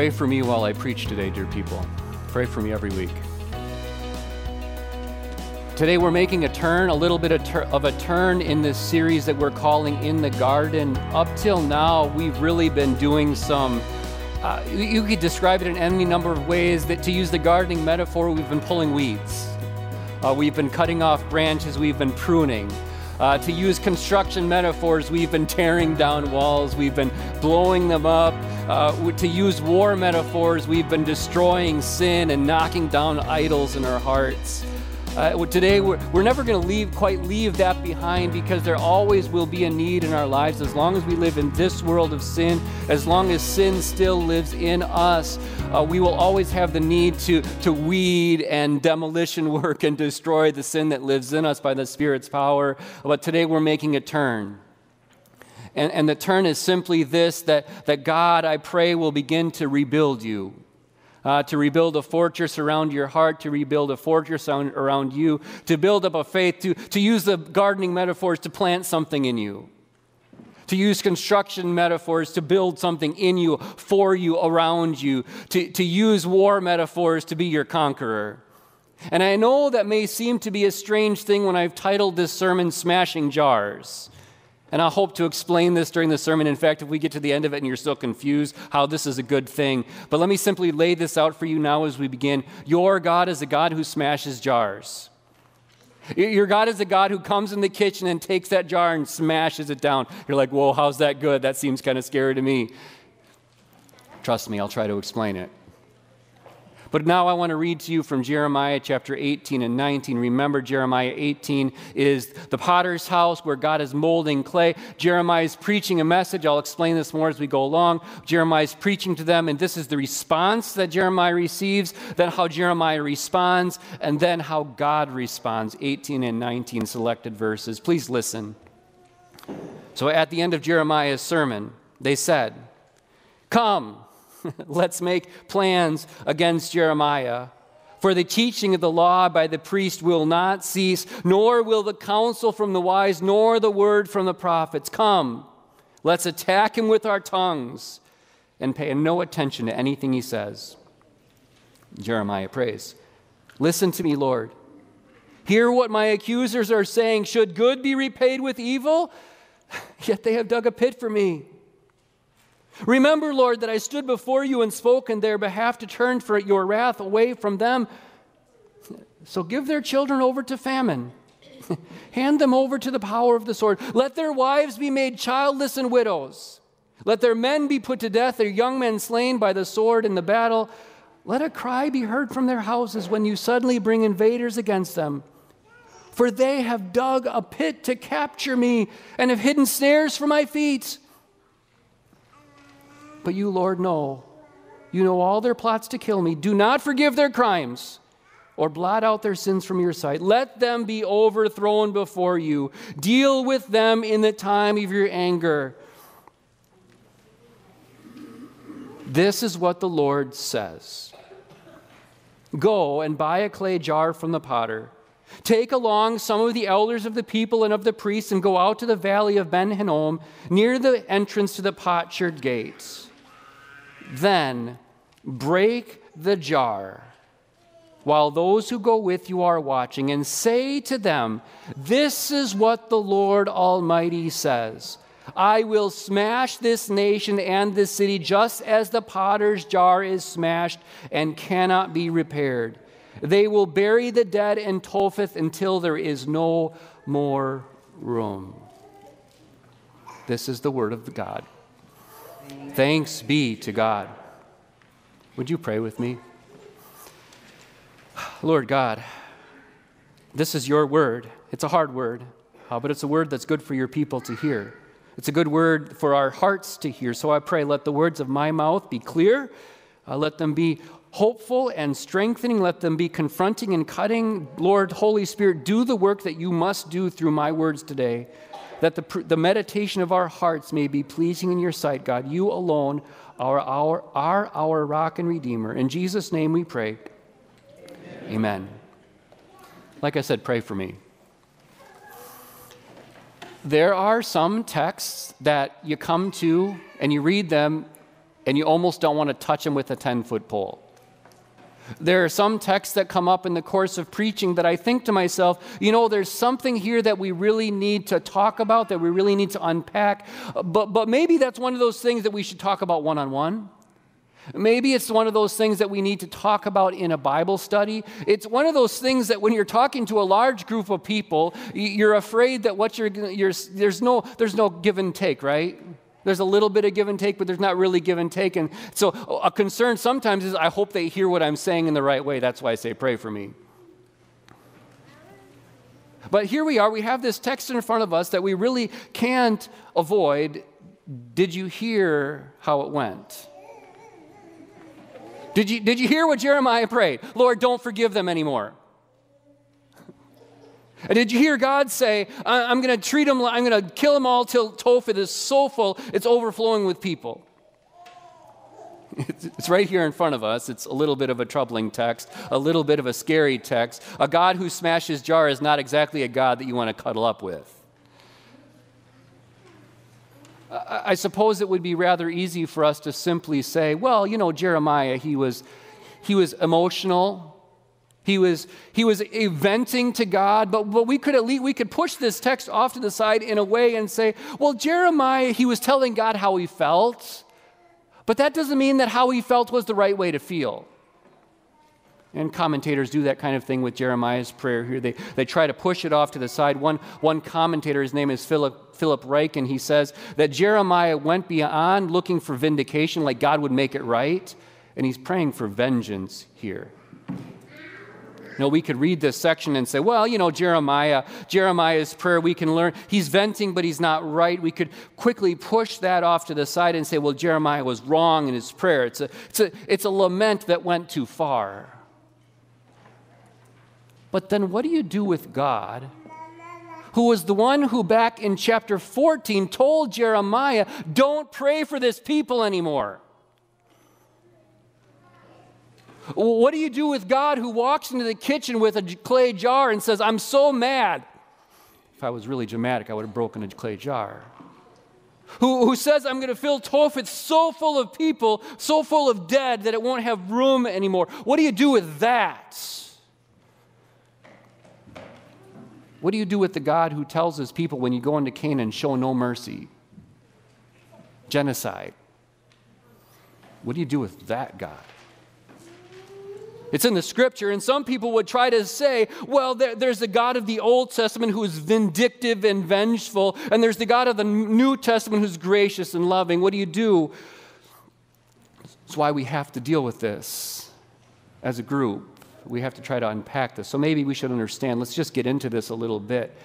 Pray for me while I preach today, dear people. Pray for me every week. Today we're making a turn, a little bit of, a turn in this series that we're calling In the Garden. Up till now, we've really been doing some, uh, you could describe it in any number of ways. That to use the gardening metaphor, we've been pulling weeds. Uh, we've been cutting off branches, we've been pruning. Uh, to use construction metaphors, we've been tearing down walls, we've been blowing them up. Uh, to use war metaphors, we've been destroying sin and knocking down idols in our hearts. Uh, today, we're, we're never going to leave quite leave that behind because there always will be a need in our lives as long as we live in this world of sin, as long as sin still lives in us. Uh, we will always have the need to, to weed and demolition work and destroy the sin that lives in us by the Spirit's power. But today, we're making a turn. And, and the turn is simply this that, that God, I pray, will begin to rebuild you uh, to rebuild a fortress around your heart, to rebuild a fortress around you, to build up a faith, to, to use the gardening metaphors to plant something in you, to use construction metaphors to build something in you, for you, around you, to, to use war metaphors to be your conqueror. And I know that may seem to be a strange thing when I've titled this sermon Smashing Jars. And I hope to explain this during the sermon. In fact, if we get to the end of it and you're still confused, how this is a good thing. But let me simply lay this out for you now as we begin. Your God is a God who smashes jars. Your God is a God who comes in the kitchen and takes that jar and smashes it down. You're like, whoa, how's that good? That seems kind of scary to me. Trust me, I'll try to explain it. But now I want to read to you from Jeremiah chapter 18 and 19. Remember, Jeremiah 18 is the potter's house where God is molding clay. Jeremiah is preaching a message. I'll explain this more as we go along. Jeremiah is preaching to them, and this is the response that Jeremiah receives, then how Jeremiah responds, and then how God responds. 18 and 19 selected verses. Please listen. So at the end of Jeremiah's sermon, they said, Come, Let's make plans against Jeremiah. For the teaching of the law by the priest will not cease, nor will the counsel from the wise, nor the word from the prophets. Come, let's attack him with our tongues and pay no attention to anything he says. Jeremiah prays, Listen to me, Lord. Hear what my accusers are saying. Should good be repaid with evil? Yet they have dug a pit for me. Remember, Lord, that I stood before you and spoke in their behalf to turn for your wrath away from them. So give their children over to famine. Hand them over to the power of the sword. Let their wives be made childless and widows. Let their men be put to death, their young men slain by the sword in the battle. Let a cry be heard from their houses when you suddenly bring invaders against them. For they have dug a pit to capture me and have hidden snares for my feet. But you, Lord, know. You know all their plots to kill me. Do not forgive their crimes or blot out their sins from your sight. Let them be overthrown before you. Deal with them in the time of your anger. This is what the Lord says Go and buy a clay jar from the potter. Take along some of the elders of the people and of the priests and go out to the valley of Ben Hinnom near the entrance to the potsherd gates. Then break the jar while those who go with you are watching, and say to them, This is what the Lord Almighty says. I will smash this nation and this city just as the potter's jar is smashed and cannot be repaired. They will bury the dead in Topheth until there is no more room. This is the word of God. Thanks be to God. Would you pray with me? Lord God, this is your word. It's a hard word, uh, but it's a word that's good for your people to hear. It's a good word for our hearts to hear. So I pray, let the words of my mouth be clear. Uh, let them be hopeful and strengthening. Let them be confronting and cutting. Lord, Holy Spirit, do the work that you must do through my words today that the, the meditation of our hearts may be pleasing in your sight, God. You alone are our, are our rock and redeemer. In Jesus' name we pray. Amen. Amen. Like I said, pray for me. There are some texts that you come to and you read them and you almost don't want to touch them with a 10 foot pole. There are some texts that come up in the course of preaching that I think to myself, you know, there's something here that we really need to talk about, that we really need to unpack. But, but maybe that's one of those things that we should talk about one on one. Maybe it's one of those things that we need to talk about in a Bible study. It's one of those things that when you're talking to a large group of people, you're afraid that what you're, you're there's no there's no give and take, right? There's a little bit of give and take, but there's not really give and take. And so a concern sometimes is I hope they hear what I'm saying in the right way. That's why I say pray for me. But here we are, we have this text in front of us that we really can't avoid. Did you hear how it went? Did you, did you hear what Jeremiah prayed? Lord, don't forgive them anymore. And did you hear God say, I'm going to treat them, I'm going to kill them all till Tophet is so full, it's overflowing with people? It's right here in front of us. It's a little bit of a troubling text, a little bit of a scary text. A God who smashes jar is not exactly a God that you want to cuddle up with. I suppose it would be rather easy for us to simply say, well, you know, Jeremiah, he was, he was emotional. He was, he was venting to God, but, but we could at least we could push this text off to the side in a way and say, well, Jeremiah, he was telling God how he felt, but that doesn't mean that how he felt was the right way to feel. And commentators do that kind of thing with Jeremiah's prayer here. They, they try to push it off to the side. One, one commentator, his name is Philip, Philip Ryken, and he says that Jeremiah went beyond looking for vindication, like God would make it right, and he's praying for vengeance here. Know, we could read this section and say, well, you know, Jeremiah, Jeremiah's prayer, we can learn he's venting, but he's not right. We could quickly push that off to the side and say, well, Jeremiah was wrong in his prayer. It's a, it's a, it's a lament that went too far. But then what do you do with God? Who was the one who, back in chapter 14, told Jeremiah, Don't pray for this people anymore. What do you do with God who walks into the kitchen with a clay jar and says, I'm so mad? If I was really dramatic, I would have broken a clay jar. Who, who says, I'm going to fill Topheth so full of people, so full of dead, that it won't have room anymore. What do you do with that? What do you do with the God who tells his people when you go into Canaan, show no mercy? Genocide. What do you do with that God? It's in the scripture, and some people would try to say, well, there, there's the God of the Old Testament who is vindictive and vengeful, and there's the God of the New Testament who's gracious and loving. What do you do? That's why we have to deal with this as a group we have to try to unpack this. So maybe we should understand. Let's just get into this a little bit.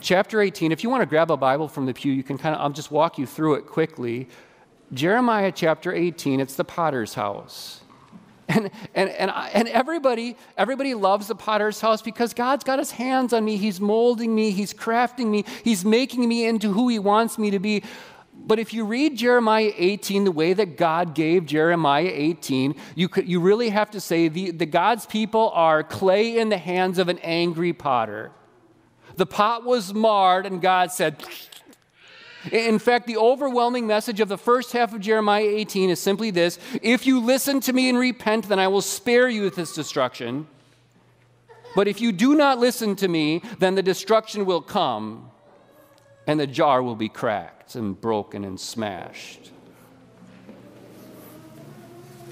Chapter 18, if you want to grab a Bible from the pew, you can kind of, I'll just walk you through it quickly. Jeremiah chapter 18, it's the potter's house. And, and, and, and everybody, everybody loves the potter's house because God's got his hands on me. He's molding me. He's crafting me. He's making me into who he wants me to be. But if you read Jeremiah 18 the way that God gave Jeremiah 18, you, could, you really have to say the, the God's people are clay in the hands of an angry potter. The pot was marred, and God said, in fact, the overwhelming message of the first half of Jeremiah 18 is simply this If you listen to me and repent, then I will spare you this destruction. But if you do not listen to me, then the destruction will come and the jar will be cracked and broken and smashed.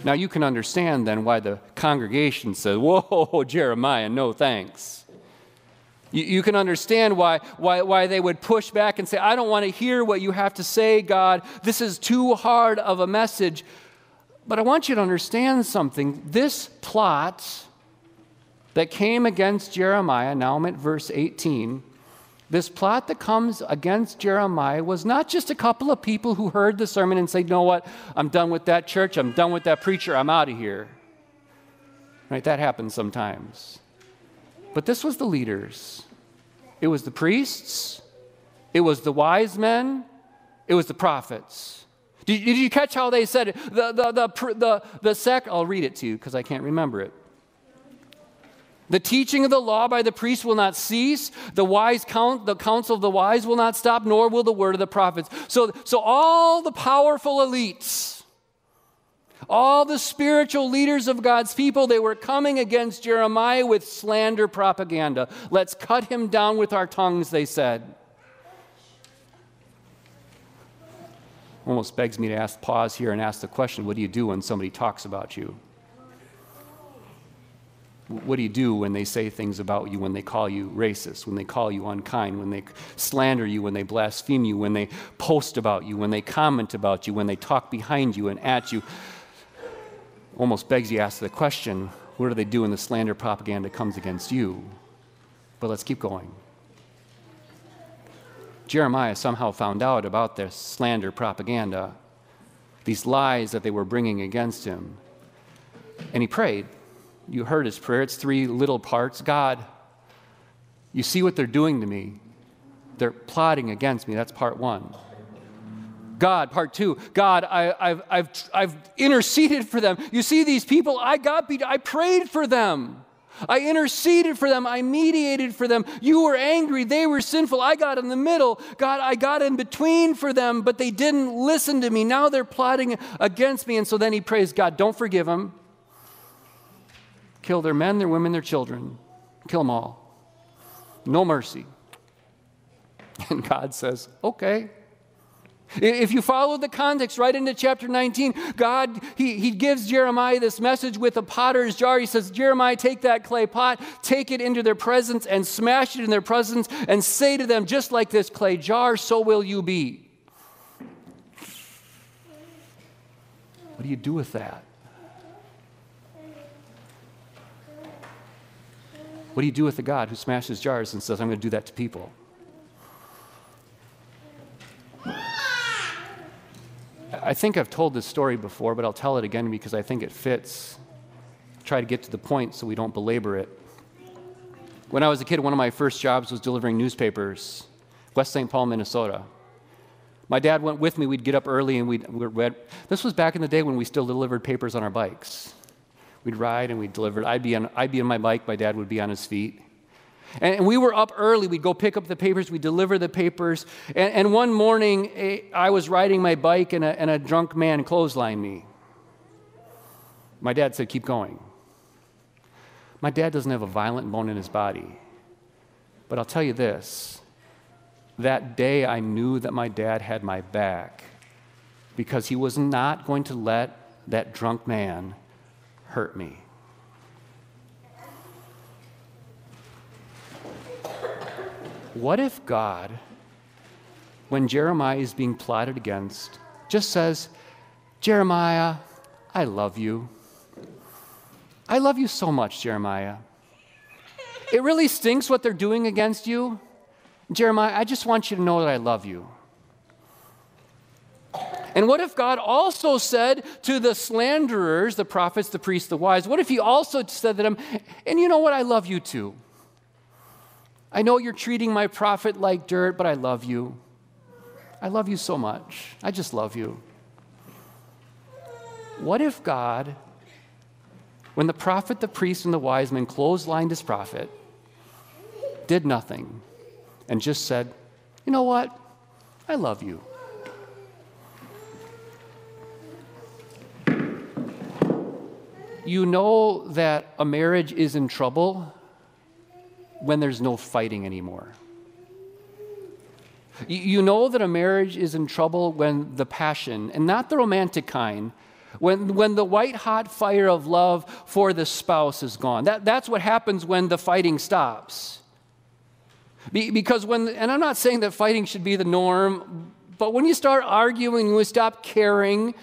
Now you can understand then why the congregation says, Whoa, Jeremiah, no thanks. You, you, can understand why, why, why they would push back and say, I don't want to hear what you have to say, God. This is too hard of a message. But I want you to understand something. This plot that came against Jeremiah, now I'm at verse 18, this plot that comes against Jeremiah was not just a couple of people who heard the sermon and said, you know what, I'm done with that church, I'm done with that preacher, I'm out of here. Right? That happens sometimes. But this was the leaders. It was the priests, it was the wise men, it was the prophets. Did, did you catch how they said it? The, the, the, the, the sec, I'll read it to you because I can't remember it. The teaching of the law by the priest will not cease. The wise count, the counsel of the wise will not stop, nor will the word of the prophets. So, so all the powerful elites, All the spiritual leaders of God's people, they were coming against Jeremiah with slander propaganda. Let's cut him down with our tongues, they said. Almost begs me to ask, pause here and ask the question what do you do when somebody talks about you? What do you do when they say things about you, when they call you racist, when they call you unkind, when they slander you, when they blaspheme you, when they post about you, when they comment about you, when they talk behind you and at you? Almost begs you to ask the question what do they do when the slander propaganda comes against you? But let's keep going. Jeremiah somehow found out about this slander propaganda, these lies that they were bringing against him. And he prayed. You heard his prayer. It's three little parts. God, you see what they're doing to me. They're plotting against me. That's part one. God, part two, God, I, have I've, I've interceded for them. You see these people, I got beat, I prayed for them. I interceded for them. I mediated for them. You were angry. They were sinful. I got in the middle. God, I got in between for them, but they didn't listen to me. Now they're plotting against me. And so then he prays, God, don't forgive them. Kill their men, their women, their children. Kill them all. No mercy. And God says, okay. If you follow the context right into chapter 19, God, he, he gives Jeremiah this message with a potter's jar. He says, Jeremiah, take that clay pot, take it into their presence, and smash it in their presence, and say to them, just like this clay jar, so will you be. What do you do with that? What do you do with the God who smashes jars and says, I'm going to do that to people? I think I've told this story before, but I'll tell it again because I think it fits. Try to get to the point so we don't belabor it. When I was a kid, one of my first jobs was delivering newspapers, West St. Paul, Minnesota. My dad went with me. We'd get up early and we'd, we'd this was back in the day when we still delivered papers on our bikes. We'd ride and we'd deliver. I'd be on, I'd be on my bike, my dad would be on his feet. And we were up early. We'd go pick up the papers, we'd deliver the papers. And, and one morning, eh, I was riding my bike, and a, and a drunk man clotheslined me. My dad said, Keep going. My dad doesn't have a violent bone in his body. But I'll tell you this that day, I knew that my dad had my back because he was not going to let that drunk man hurt me. What if God, when Jeremiah is being plotted against, just says, Jeremiah, I love you. I love you so much, Jeremiah. It really stinks what they're doing against you. Jeremiah, I just want you to know that I love you. And what if God also said to the slanderers, the prophets, the priests, the wise, what if He also said to them, and you know what, I love you too? I know you're treating my prophet like dirt, but I love you. I love you so much. I just love you. What if God, when the prophet, the priest, and the wise men clotheslined his prophet, did nothing and just said, You know what? I love you. You know that a marriage is in trouble when there's no fighting anymore. You know that a marriage is in trouble when the passion, and not the romantic kind, when, when the white hot fire of love for the spouse is gone. That, that's what happens when the fighting stops. Be, because when, and I'm not saying that fighting should be the norm, but when you start arguing, you stop caring,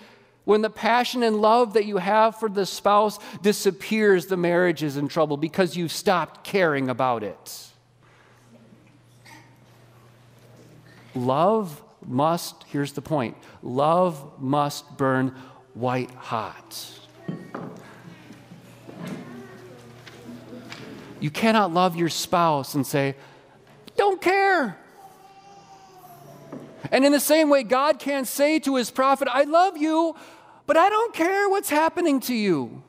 when the passion and love that you have for the spouse disappears, the marriage is in trouble because you've stopped caring about it. Love must, here's the point love must burn white hot. You cannot love your spouse and say, don't care. And in the same way, God can't say to his prophet, I love you, but I don't care what's happening to you.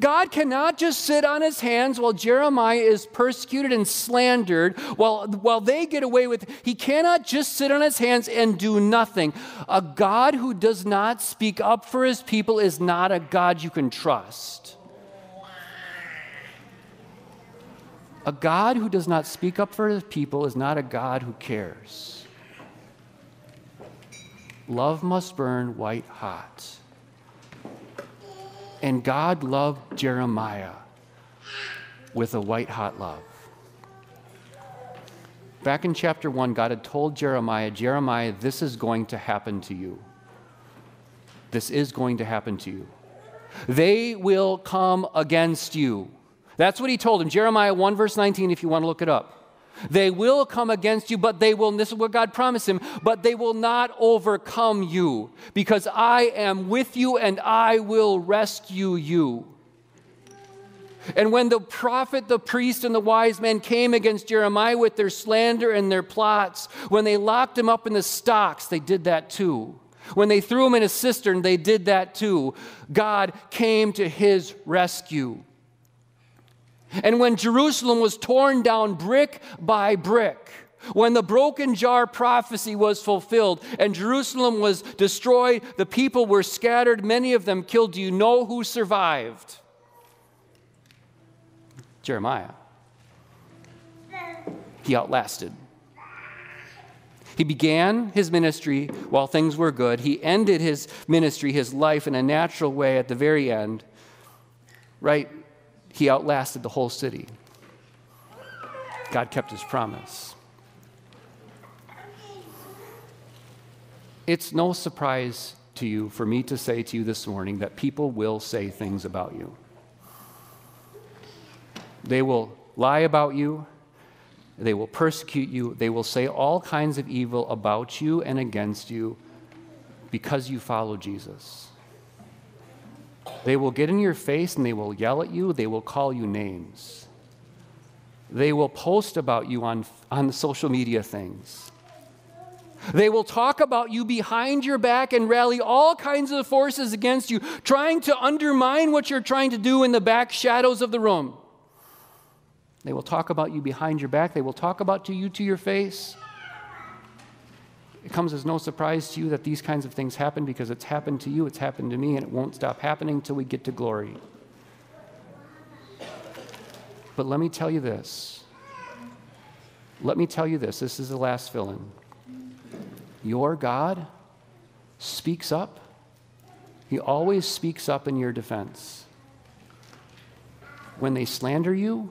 God cannot just sit on his hands while Jeremiah is persecuted and slandered, while, while they get away with it. He cannot just sit on his hands and do nothing. A God who does not speak up for his people is not a God you can trust. A God who does not speak up for his people is not a God who cares. Love must burn white hot. And God loved Jeremiah with a white hot love. Back in chapter 1, God had told Jeremiah, Jeremiah, this is going to happen to you. This is going to happen to you. They will come against you. That's what he told him. Jeremiah 1, verse 19, if you want to look it up. They will come against you, but they will, this is what God promised him, but they will not overcome you, because I am with you and I will rescue you. And when the prophet, the priest, and the wise men came against Jeremiah with their slander and their plots, when they locked him up in the stocks, they did that too. When they threw him in a cistern, they did that too. God came to his rescue. And when Jerusalem was torn down brick by brick, when the broken jar prophecy was fulfilled and Jerusalem was destroyed, the people were scattered, many of them killed. Do you know who survived? Jeremiah. He outlasted. He began his ministry while things were good. He ended his ministry, his life, in a natural way at the very end, right he outlasted the whole city. God kept his promise. It's no surprise to you for me to say to you this morning that people will say things about you. They will lie about you. They will persecute you. They will say all kinds of evil about you and against you because you follow Jesus. They will get in your face and they will yell at you. They will call you names. They will post about you on, on social media things. They will talk about you behind your back and rally all kinds of forces against you, trying to undermine what you're trying to do in the back shadows of the room. They will talk about you behind your back. They will talk about you to your face. It comes as no surprise to you that these kinds of things happen because it's happened to you, it's happened to me, and it won't stop happening until we get to glory. But let me tell you this. Let me tell you this. This is the last fill in. Your God speaks up, He always speaks up in your defense. When they slander you,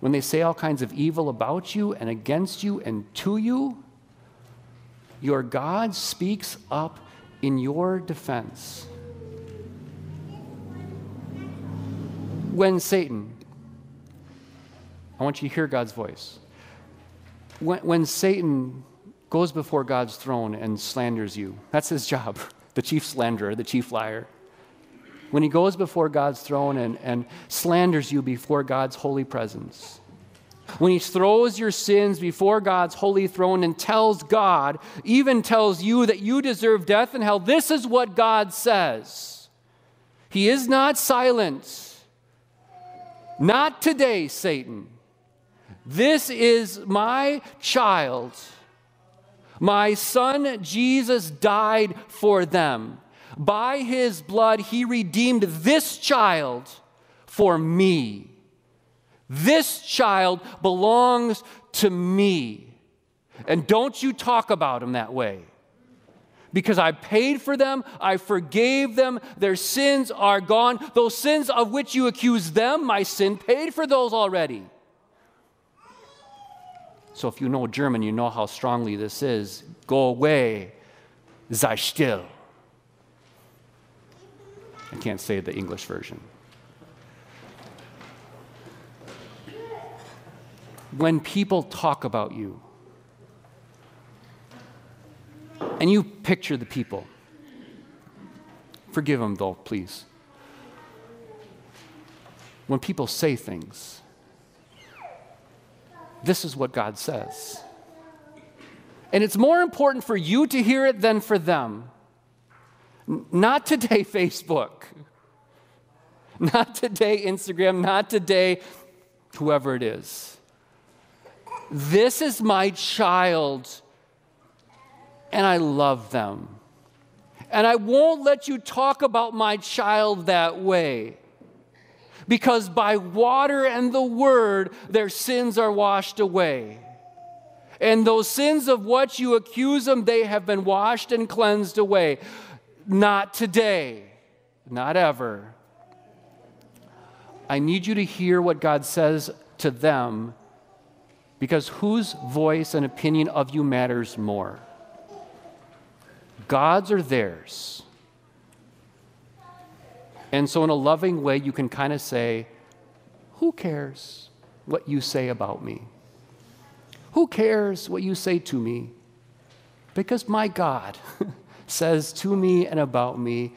when they say all kinds of evil about you and against you and to you, your God speaks up in your defense. When Satan, I want you to hear God's voice. When, when Satan goes before God's throne and slanders you, that's his job, the chief slanderer, the chief liar. When he goes before God's throne and, and slanders you before God's holy presence, when he throws your sins before God's holy throne and tells God, even tells you that you deserve death and hell, this is what God says. He is not silent. Not today, Satan. This is my child. My son Jesus died for them. By his blood, he redeemed this child for me. This child belongs to me. And don't you talk about him that way. Because I paid for them, I forgave them, their sins are gone. Those sins of which you accuse them, my sin paid for those already. So if you know German, you know how strongly this is. Go away, sei still. I can't say the English version. When people talk about you, and you picture the people, forgive them though, please. When people say things, this is what God says. And it's more important for you to hear it than for them. Not today, Facebook. not today, Instagram, not today, whoever it is. This is my child, and I love them. And I won't let you talk about my child that way. Because by water and the word, their sins are washed away. And those sins of what you accuse them, they have been washed and cleansed away. Not today, not ever. I need you to hear what God says to them because whose voice and opinion of you matters more? God's or theirs? And so, in a loving way, you can kind of say, Who cares what you say about me? Who cares what you say to me? Because my God says to me and about me,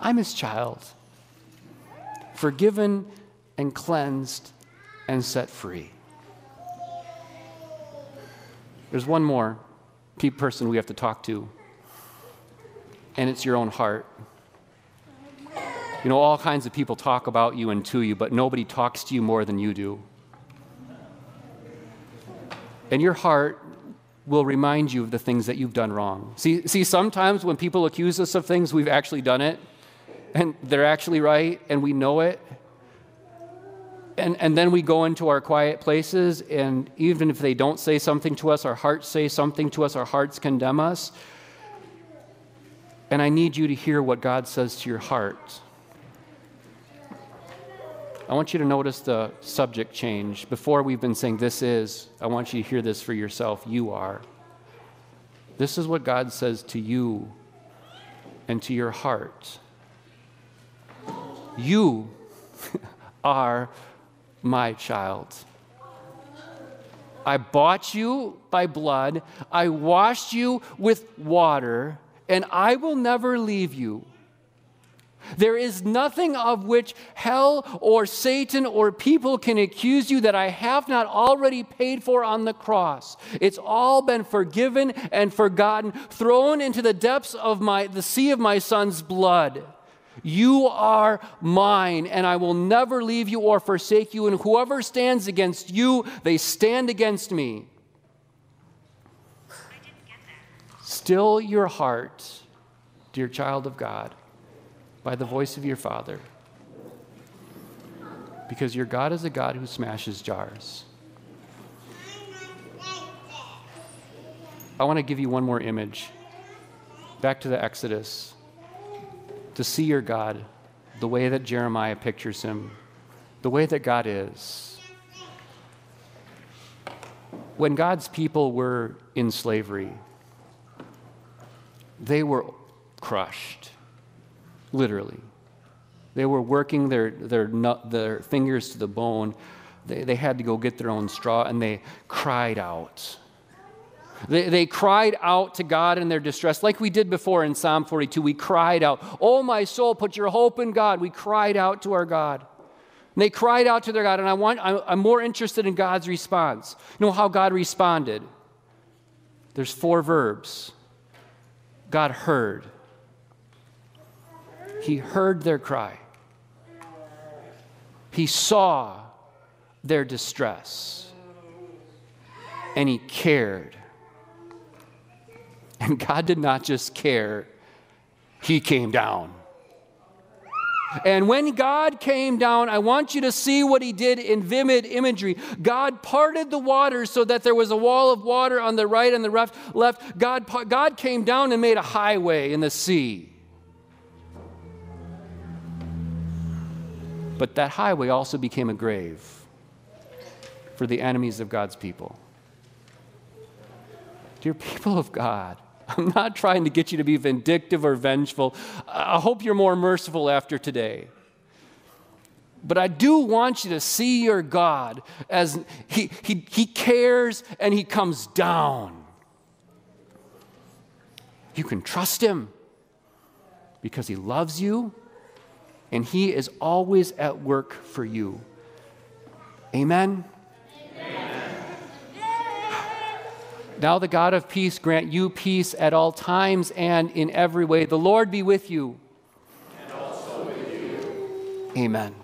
I'm his child, forgiven and cleansed and set free. There's one more person we have to talk to, and it's your own heart. You know, all kinds of people talk about you and to you, but nobody talks to you more than you do. And your heart will remind you of the things that you've done wrong. See, see, sometimes when people accuse us of things, we've actually done it, and they're actually right, and we know it. And, and then we go into our quiet places, and even if they don't say something to us, our hearts say something to us, our hearts condemn us. And I need you to hear what God says to your heart. I want you to notice the subject change. Before we've been saying this is, I want you to hear this for yourself. You are. This is what God says to you and to your heart. You are my child. I bought you by blood, I washed you with water, and I will never leave you. There is nothing of which hell or Satan or people can accuse you that I have not already paid for on the cross. It's all been forgiven and forgotten, thrown into the depths of my, the sea of my son's blood. You are mine, and I will never leave you or forsake you. And whoever stands against you, they stand against me. Still your heart, dear child of God by the voice of your Father. Because your God is a God who smashes jars. I want to give you one more image. Back to the Exodus. To see your God the way that Jeremiah pictures him, the way that God is. When God's people were in slavery, they were crushed literally. They were working their, their, their fingers to the bone. They, they had to go get their own straw, and they cried out. They, they cried out to God in their distress, like we did before in Psalm 42. We cried out, Oh, my soul, put your hope in God. We cried out to our God. And they cried out to their God, and I want, I'm more interested in God's response. You know how God responded? There's four verbs God heard. He heard their cry. He saw their distress. And he cared. And God did not just care, He came down. And when God came down, I want you to see what he did in vivid imagery. God parted the waters so that there was a wall of water on the right and the left. God, God came down and made a highway in the sea. But that highway also became a grave for the enemies of God's people. Dear people of God, I'm not trying to get you to be vindictive or vengeful. I hope you're more merciful after today. But I do want you to see your God as He, he, he cares and He comes down. You can trust Him because He loves you and He is always at work for you. Amen? Now, the God of peace grant you peace at all times and in every way. The Lord be with you. And also with you. Amen.